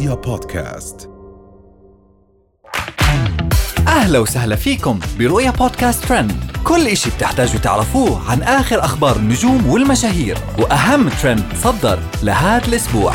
رؤيا بودكاست. أهلا وسهلا فيكم برؤيا بودكاست ترند. كل إشي بتحتاجوا تعرفوه عن آخر أخبار النجوم والمشاهير وأهم ترند صدر لهذا الأسبوع.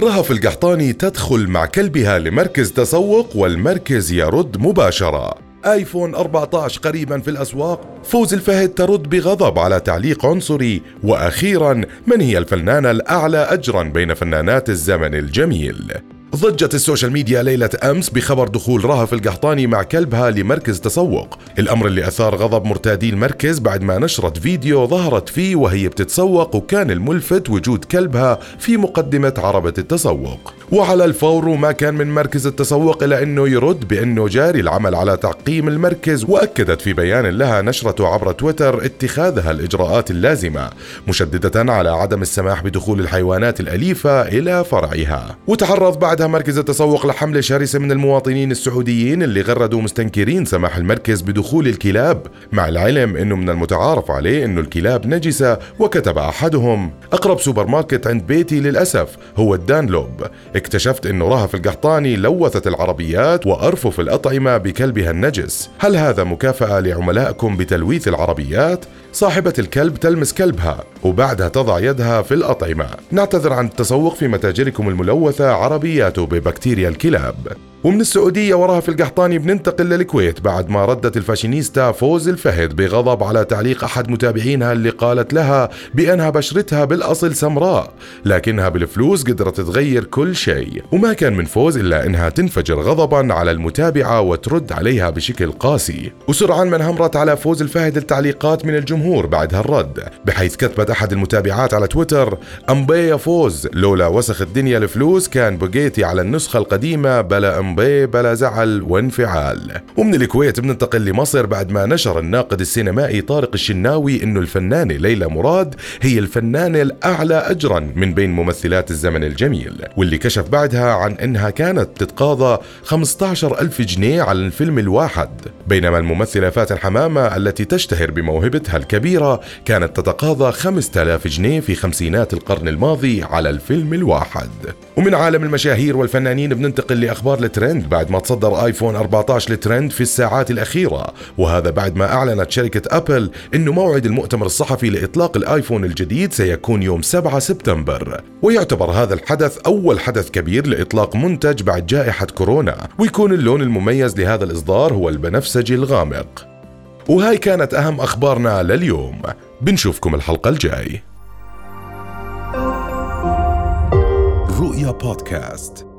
رهف القحطاني تدخل مع كلبها لمركز تسوق والمركز يرد مباشرة. آيفون 14 قريبا في الأسواق فوز الفهد ترد بغضب على تعليق عنصري. وأخيرا من هي الفنانة الأعلى اجرا بين فنانات الزمن الجميل؟ ضجت السوشيال ميديا ليلة أمس بخبر دخول رهف القحطاني مع كلبها لمركز تسوق. الأمر اللي أثار غضب مرتادي المركز بعد ما نشرت فيديو ظهرت فيه وهي بتتسوق وكان الملفت وجود كلبها في مقدمة عربة التسوق. وعلى الفور وما كان من مركز التسوق إلا أنه يرد بأنه جاري العمل على تعقيم المركز وأكدت في بيان لها نشرته عبر تويتر اتخاذها الإجراءات اللازمة مشددة على عدم السماح بدخول الحيوانات الأليفة إلى فرعها. وتعرض بعدها مركز التسوق لحملة شرسة من المواطنين السعوديين اللي غردوا مستنكرين سماح المركز بدخول الكلاب مع العلم أنه من المتعارف عليه أنه الكلاب نجسة وكتب أحدهم أقرب سوبر ماركت عند بيتي للأسف هو الدانوب اكتشفت انه رهف القحطاني لوثت العربيات وأرفف الأطعمة بكلبها النجس، هل هذا مكافأة لعملائكم بتلويث العربيات؟ صاحبة الكلب تلمس كلبها وبعدها تضع يدها في الأطعمة. نعتذر عن التسوق في متاجركم الملوثة عربيات ببكتيريا الكلاب. ومن السعودية ورهف القحطاني بننتقل للكويت بعد ما ردت الفاشينيستا فوز الفهد بغضب على تعليق أحد متابعينها اللي قالت لها بأنها بشرتها بالأصل سمراء لكنها بالفلوس قدرت تغير كل شيء. وما كان من فوز إلا أنها تنفجر غضبا على المتابعة وترد عليها بشكل قاسي. وسرعان ما انهمرت على فوز الفهد التعليقات من الجمهور بعد هالرد بحيث كتبت أحد المتابعات على تويتر أمبي فوز لولا وسخ الدنيا الفلوس كان بقيتي على النسخة القديمة بلا أمبي مبي بلا زعل وانفعال. ومن الكويت بننتقل لمصر بعد ما نشر الناقد السينمائي طارق الشناوي إنه الفنانة ليلى مراد هي الفنانة الأعلى أجرا من بين ممثلات الزمن الجميل. واللي كشف بعدها عن إنها كانت تتقاضى 15 ألف جنيه على الفيلم الواحد. بينما الممثلة فاتن حمامة التي تشتهر بموهبتها الكبيرة كانت تتقاضى 5000 جنيه في خمسينات القرن الماضي على الفيلم الواحد. ومن عالم المشاهير والفنانين بننتقل لأخبار الترند بعد ما تصدر آيفون 14 الترند في الساعات الأخيرة. وهذا بعد ما أعلنت شركة أبل أنه موعد المؤتمر الصحفي لإطلاق الآيفون الجديد سيكون يوم 7 سبتمبر. ويعتبر هذا الحدث أول حدث كبير لإطلاق منتج بعد جائحة كورونا ويكون اللون المميز لهذا الإصدار هو البنفسجي الغامق. وهاي كانت أهم أخبارنا لليوم. بنشوفكم الحلقة الجاي. رؤيا بودكاست.